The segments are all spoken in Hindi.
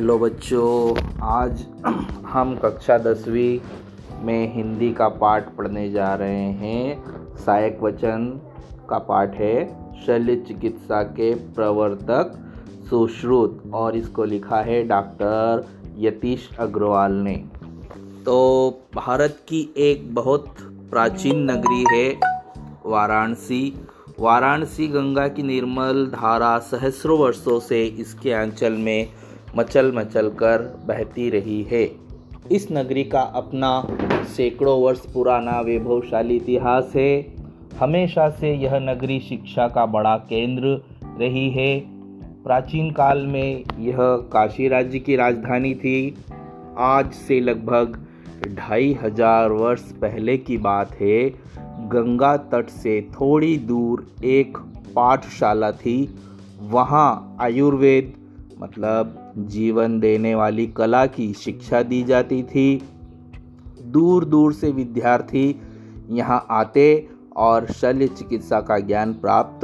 हेलो बच्चों, आज हम कक्षा दसवीं में हिंदी का पाठ पढ़ने जा रहे हैं। सहायक वचन का पाठ है, शल्य चिकित्सा के प्रवर्तक सुश्रुत, और इसको लिखा है डॉक्टर यतीश अग्रवाल ने। तो भारत की एक बहुत प्राचीन नगरी है, वाराणसी। वाराणसी गंगा की निर्मल धारा सहस्रों वर्षों से इसके अंचल में मचल मचल कर बहती रही है। इस नगरी का अपना सैकड़ों वर्ष पुराना वैभवशाली इतिहास है। हमेशा से यह नगरी शिक्षा का बड़ा केंद्र रही है। प्राचीन काल में यह काशी राज्य की राजधानी थी। आज से लगभग ढाई हज़ार वर्ष पहले की बात है। गंगा तट से थोड़ी दूर एक पाठशाला थी। वहाँ आयुर्वेद मतलब जीवन देने वाली कला की शिक्षा दी जाती थी। दूर दूर से विद्यार्थी यहाँ आते और शल्य चिकित्सा का ज्ञान प्राप्त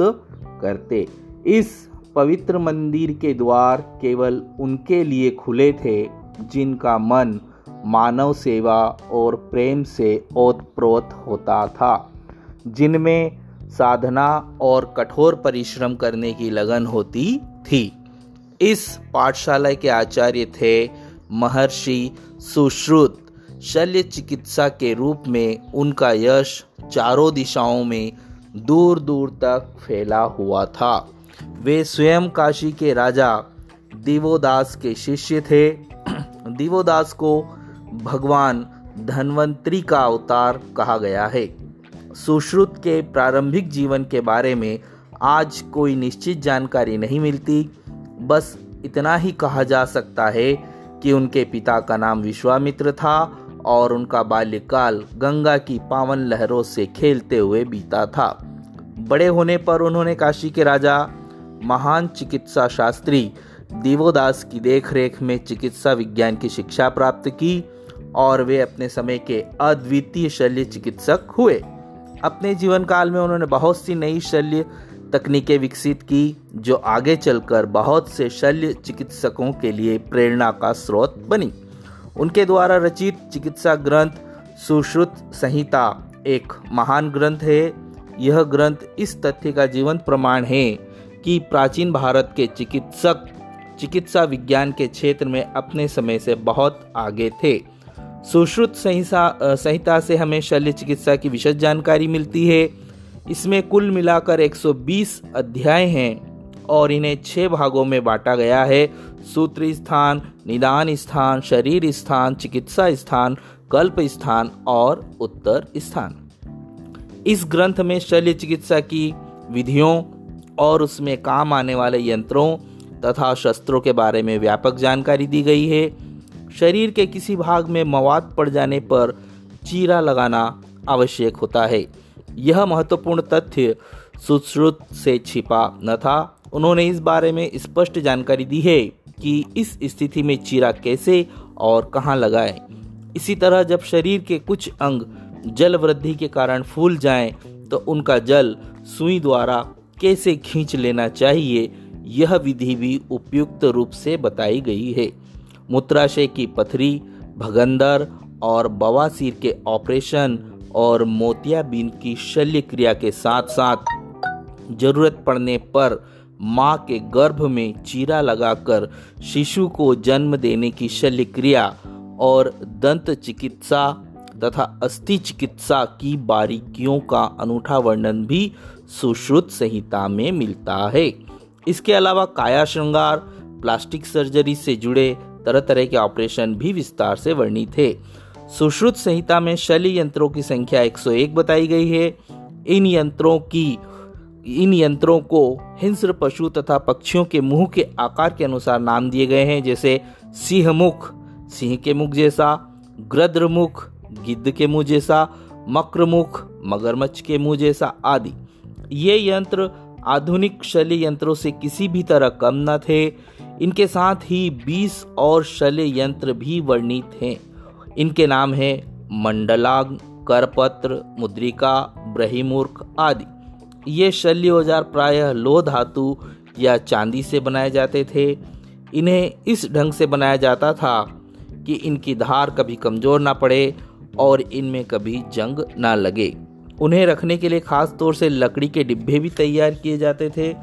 करते। इस पवित्र मंदिर के द्वार केवल उनके लिए खुले थे, जिनका मन मानव सेवा और प्रेम से ओतप्रोत होता था, जिनमें साधना और कठोर परिश्रम करने की लगन होती थी। इस पाठशाला के आचार्य थे महर्षि सुश्रुत। शल्य चिकित्सा के रूप में उनका यश चारों दिशाओं में दूर दूर तक फैला हुआ था। वे स्वयं काशी के राजा दिवोदास के शिष्य थे। दिवोदास को भगवान धन्वंतरी का अवतार कहा गया है। सुश्रुत के प्रारंभिक जीवन के बारे में आज कोई निश्चित जानकारी नहीं मिलती। बस इतना ही कहा जा सकता है कि उनके पिता का नाम विश्वामित्र था और उनका बाल्यकाल गंगा की पावन लहरों से खेलते हुए बीता था। बड़े होने पर उन्होंने काशी के राजा, महान चिकित्सा शास्त्री दिवोदास की देखरेख में चिकित्सा विज्ञान की शिक्षा प्राप्त की और वे अपने समय के अद्वितीय शल्य चिकित्सक हुए। अपने जीवन काल में उन्होंने बहुत सी नई शल्य तकनीकें विकसित की, जो आगे चलकर बहुत से शल्य चिकित्सकों के लिए प्रेरणा का स्रोत बनी। उनके द्वारा रचित चिकित्सा ग्रंथ सुश्रुत संहिता एक महान ग्रंथ है। यह ग्रंथ इस तथ्य का जीवंत प्रमाण है कि प्राचीन भारत के चिकित्सक, चिकित्सा विज्ञान के क्षेत्र में अपने समय से बहुत आगे थे। सुश्रुत संहिता संहिता से हमें शल्य चिकित्सा की विशद जानकारी मिलती है। इसमें कुल मिलाकर 120 अध्याय हैं और इन्हें छः भागों में बांटा गया है। सूत्र स्थान, निदान स्थान, शरीर स्थान, चिकित्सा स्थान, कल्प स्थान और उत्तर स्थान। इस ग्रंथ में शल्य चिकित्सा की विधियों और उसमें काम आने वाले यंत्रों तथा शस्त्रों के बारे में व्यापक जानकारी दी गई है। शरीर के किसी भाग में मवाद पड़ जाने पर चीरा लगाना आवश्यक होता है। यह महत्वपूर्ण तथ्य सुश्रुत से छिपा न था उन्होंने इस बारे में स्पष्ट जानकारी दी है कि इस स्थिति में चीरा कैसे और कहाँ लगाएँ। इसी तरह जब शरीर के कुछ अंग जल वृद्धि के कारण फूल जाएँ, तो उनका जल सुई द्वारा कैसे खींच लेना चाहिए यह विधि भी उपयुक्त रूप से बताई गई है मूत्राशय की पथरी भगंदर और बवासीर के ऑपरेशन और मोतियाबिंद की शल्य क्रिया के साथ साथ ज़रूरत पड़ने पर माँ के गर्भ में चीरा लगाकर शिशु को जन्म देने की शल्य क्रिया और दंत चिकित्सा तथा अस्थि चिकित्सा की बारीकियों का अनूठा वर्णन भी सुश्रुत संहिता में मिलता है। इसके अलावा काया श्रृंगार, प्लास्टिक सर्जरी से जुड़े तरह तरह के ऑपरेशन भी विस्तार से वर्णित है। सुश्रुत संहिता में शल्य यंत्रों की संख्या 101 बताई गई है। इन यंत्रों की, इन यंत्रों को हिंस्र पशु तथा पक्षियों के मुँह के आकार के अनुसार नाम दिए गए हैं, जैसे सिंह मुख सिंह के मुख जैसा ग्रद्र मुख गिद्ध के मुँह जैसा मकर मुख मगरमच्छ के मुँह जैसा आदि। ये यंत्र आधुनिक शल्य यंत्रों से किसी भी तरह कम न थे। इनके साथ ही 20 और शल्य यंत्र भी वर्णित हैं। इनके नाम हैं मंडलाग, करपत्र, मुद्रिका, ब्रहिमूर्ख आदि। ये शल्य औज़ार प्रायः लोह धातु या चांदी से बनाए जाते थे। इन्हें इस ढंग से बनाया जाता था कि इनकी धार कभी कमज़ोर ना पड़े और इनमें कभी जंग ना लगे। उन्हें रखने के लिए खास तौर से लकड़ी के डिब्बे भी तैयार किए जाते थे।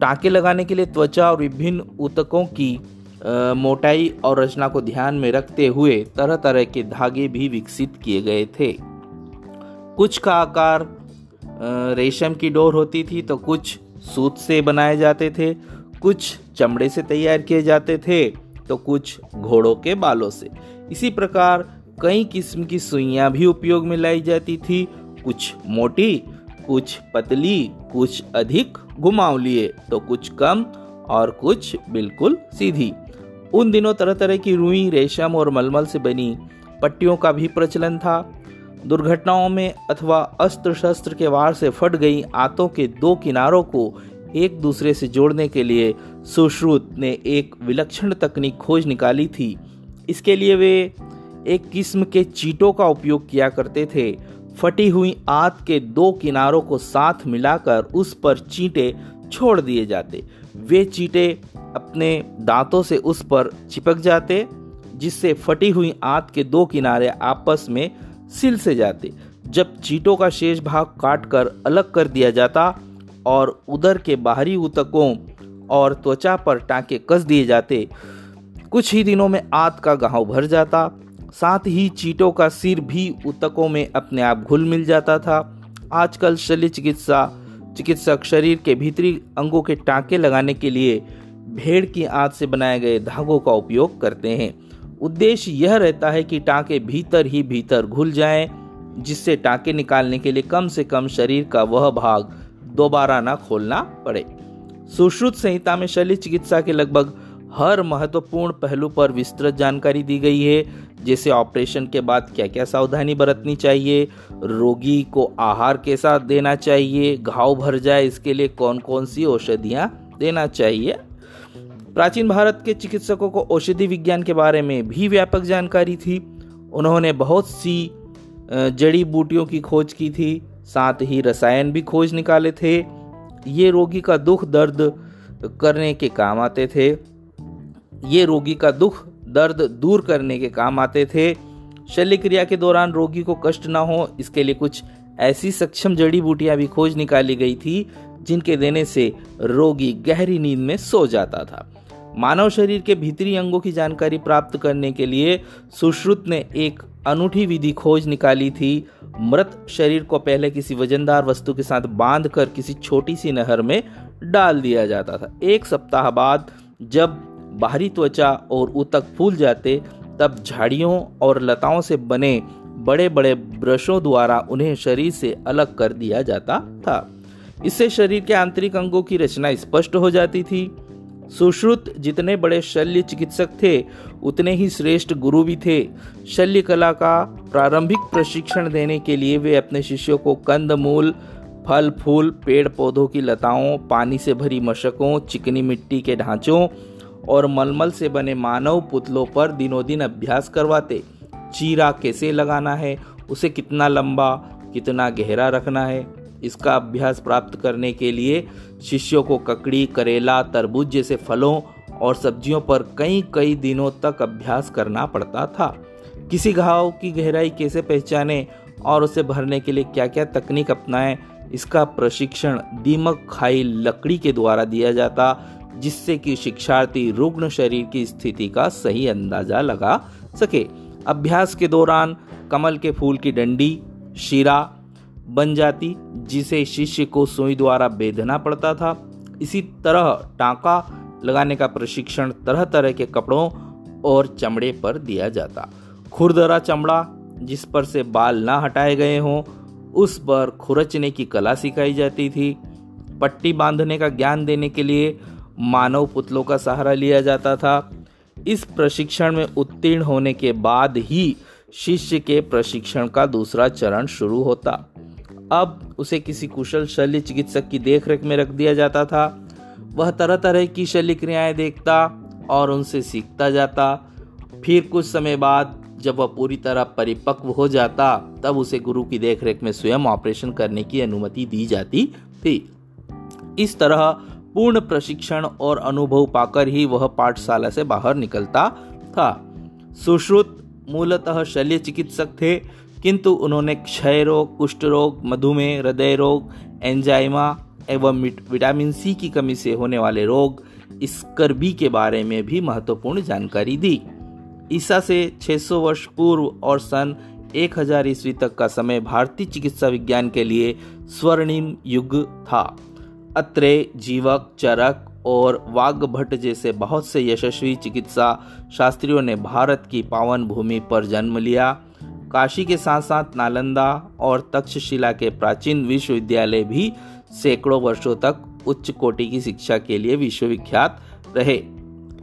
टाँके लगाने के लिए त्वचा और विभिन्न ऊतकों की मोटाई और रचना को ध्यान में रखते हुए तरह तरह के धागे भी विकसित किए गए थे। कुछ का आकार रेशम की डोर होती थी तो कुछ सूत से बनाए जाते थे, कुछ चमड़े से तैयार किए जाते थे तो कुछ घोड़ों के बालों से। इसी प्रकार कई किस्म की सुइयाँ भी उपयोग में लाई जाती थी, कुछ मोटी, कुछ पतली, कुछ अधिक घुमावलिए तो कुछ कम और कुछ बिल्कुल सीधी। उन दिनों तरह तरह की रुई, रेशम और मलमल से बनी पट्टियों का भी प्रचलन था। दुर्घटनाओं में अथवा अस्त्र शस्त्र के वार से फट गई आतों के दो किनारों को एक दूसरे से जोड़ने के लिए सुश्रुत ने एक विलक्षण तकनीक खोज निकाली थी। इसके लिए वे एक किस्म के चीटों का उपयोग किया करते थे। फटी हुई आत के दो किनारों को साथ मिलाकर उस पर चींटे छोड़ दिए जाते। वे चीटे अपने दांतों से उस पर चिपक जाते, जिससे फटी हुई आत के दो किनारे आपस में सिल से जाते। जब चीटों का शेष भाग काटकर अलग कर दिया जाता और उदर के बाहरी ऊतकों और त्वचा पर टांके कस दिए जाते, कुछ ही दिनों में आत का घाव भर जाता। साथ ही चीटों का सिर भी ऊतकों में अपने आप घुल मिल जाता था। आजकल शल्य चिकित्सा, चिकित्सक शरीर के भीतरी अंगों के टांके लगाने के लिए भेड़ की आंत से बनाए गए धागों का उपयोग करते हैं। उद्देश्य यह रहता है कि टांके भीतर ही भीतर घुल जाएँ, जिससे टांके निकालने के लिए कम से कम शरीर का वह भाग दोबारा ना खोलना पड़े। सुश्रुत संहिता में शल्य चिकित्सा के लगभग हर महत्वपूर्ण पहलू पर विस्तृत जानकारी दी गई है जैसे ऑपरेशन के बाद क्या क्या सावधानी बरतनी चाहिए रोगी को आहार कैसा देना चाहिए घाव भर जाए इसके लिए कौन कौन सी औषधियाँ देना चाहिए प्राचीन भारत के चिकित्सकों को औषधि विज्ञान के बारे में भी व्यापक जानकारी थी। उन्होंने बहुत सी जड़ी बूटियों की खोज की थी, साथ ही रसायन भी खोज निकाले थे। ये रोगी का दुख दर्द करने के काम आते थे। ये रोगी का दुख दर्द दूर करने के काम आते थे। शल्य क्रिया के दौरान रोगी को कष्ट ना हो, इसके लिए कुछ ऐसी सक्षम जड़ी बूटियाँ भी खोज निकाली गई थी, जिनके देने से रोगी गहरी नींद में सो जाता था। मानव शरीर के भीतरी अंगों की जानकारी प्राप्त करने के लिए सुश्रुत ने एक अनूठी विधि खोज निकाली थी। मृत शरीर को पहले किसी वजनदार वस्तु के साथ बांधकर किसी छोटी सी नहर में डाल दिया जाता था। एक सप्ताह बाद जब बाहरी त्वचा और ऊतक फूल जाते, तब झाड़ियों और लताओं से बने बड़े बड़े ब्रशों द्वारा उन्हें शरीर से अलग कर दिया जाता था। इससे शरीर के आंतरिक अंगों की रचना स्पष्ट हो जाती थी। सुश्रुत जितने बड़े शल्य चिकित्सक थे, उतने ही श्रेष्ठ गुरु भी थे। शल्य कला का प्रारंभिक प्रशिक्षण देने के लिए वे अपने शिष्यों को कंद मूल, फल, फूल, पेड़ पौधों की लताओं, पानी से भरी मशकों, चिकनी मिट्टी के ढांचों और मलमल से बने मानव पुतलों पर दिनों दिन अभ्यास करवाते। चीरा कैसे लगाना है, उसे कितना लंबा, कितना गहरा रखना है? इसका अभ्यास प्राप्त करने के लिए शिष्यों को ककड़ी, करेला, तरबूज जैसे फलों और सब्जियों पर कई कई दिनों तक अभ्यास करना पड़ता था। किसी घाव की गहराई कैसे पहचाने और उसे भरने के लिए क्या क्या तकनीक अपनाएँ, इसका प्रशिक्षण दीमक खाई लकड़ी के द्वारा दिया जाता, जिससे कि शिक्षार्थी रुग्ण शरीर की स्थिति का सही अंदाज़ा लगा सके। अभ्यास के दौरान कमल के फूल की डंडी, शिरा बन जाती, जिसे शिष्य को सुई द्वारा बेधना पड़ता था। इसी तरह टांका लगाने का प्रशिक्षण तरह तरह के कपड़ों और चमड़े पर दिया जाता। खुरदरा चमड़ा, जिस पर से बाल ना हटाए गए हों, उस पर खुरचने की कला सिखाई जाती थी। पट्टी बांधने का ज्ञान देने के लिए मानव पुतलों का सहारा लिया जाता था। इस प्रशिक्षण में उत्तीर्ण होने के बाद ही शिष्य के प्रशिक्षण का दूसरा चरण शुरू होता। अब उसे किसी कुशल शल्य चिकित्सक की देखरेख में रख दिया जाता था। वह तरह तरह की शल्य क्रियाएँ देखता और उनसे सीखता जाता। फिर कुछ समय बाद जब वह पूरी तरह परिपक्व हो जाता, तब उसे गुरु की देखरेख में स्वयं ऑपरेशन करने की अनुमति दी जाती थी। इस तरह पूर्ण प्रशिक्षण और अनुभव पाकर ही वह पाठशाला से बाहर निकलता था। सुश्रुत मूलतः शल्य चिकित्सक थे किंतु उन्होंने क्षय रोग, कुष्ठ रोग, मधुमेह, हृदय रोग, एंजाइमा एवं विटामिन सी की कमी से होने वाले रोग स्कर्बी के बारे में भी महत्वपूर्ण जानकारी दी। ईसा से 600 वर्ष पूर्व और सन 1000 ईस्वी तक का समय भारतीय चिकित्सा विज्ञान के लिए स्वर्णिम युग था। अत्रे, जीवक, चरक और वाघभट्ट जैसे बहुत से यशस्वी चिकित्सा शास्त्रियों ने भारत की पावन भूमि पर जन्म लिया। काशी के साथ साथ नालंदा और तक्षशिला के प्राचीन विश्वविद्यालय भी सैकड़ों वर्षों तक उच्च कोटि की शिक्षा के लिए विश्वविख्यात रहे।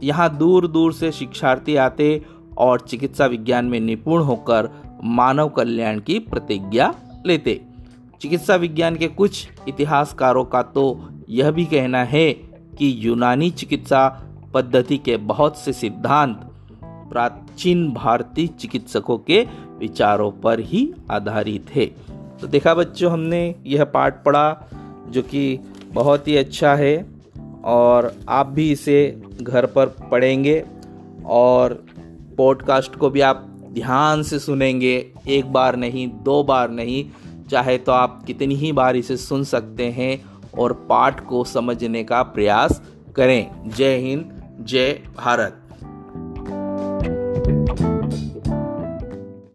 यहाँ दूर दूर से शिक्षार्थी आते और चिकित्सा विज्ञान में निपुण होकर मानव कल्याण की प्रतिज्ञा लेते। चिकित्सा विज्ञान के कुछ इतिहासकारों का तो यह भी कहना है कि यूनानी चिकित्सा पद्धति के बहुत से सिद्धांत प्राचीन भारतीय चिकित्सकों के विचारों पर ही आधारित है। तो देखा बच्चों, हमने यह पाठ पढ़ा जो कि बहुत ही अच्छा है और आप भी इसे घर पर पढ़ेंगे और पॉडकास्ट को भी आप ध्यान से सुनेंगे। एक बार नहीं, दो बार नहीं, चाहे तो आप कितनी ही बार इसे सुन सकते हैं और पाठ को समझने का प्रयास करें। जय हिंद, जय भारत।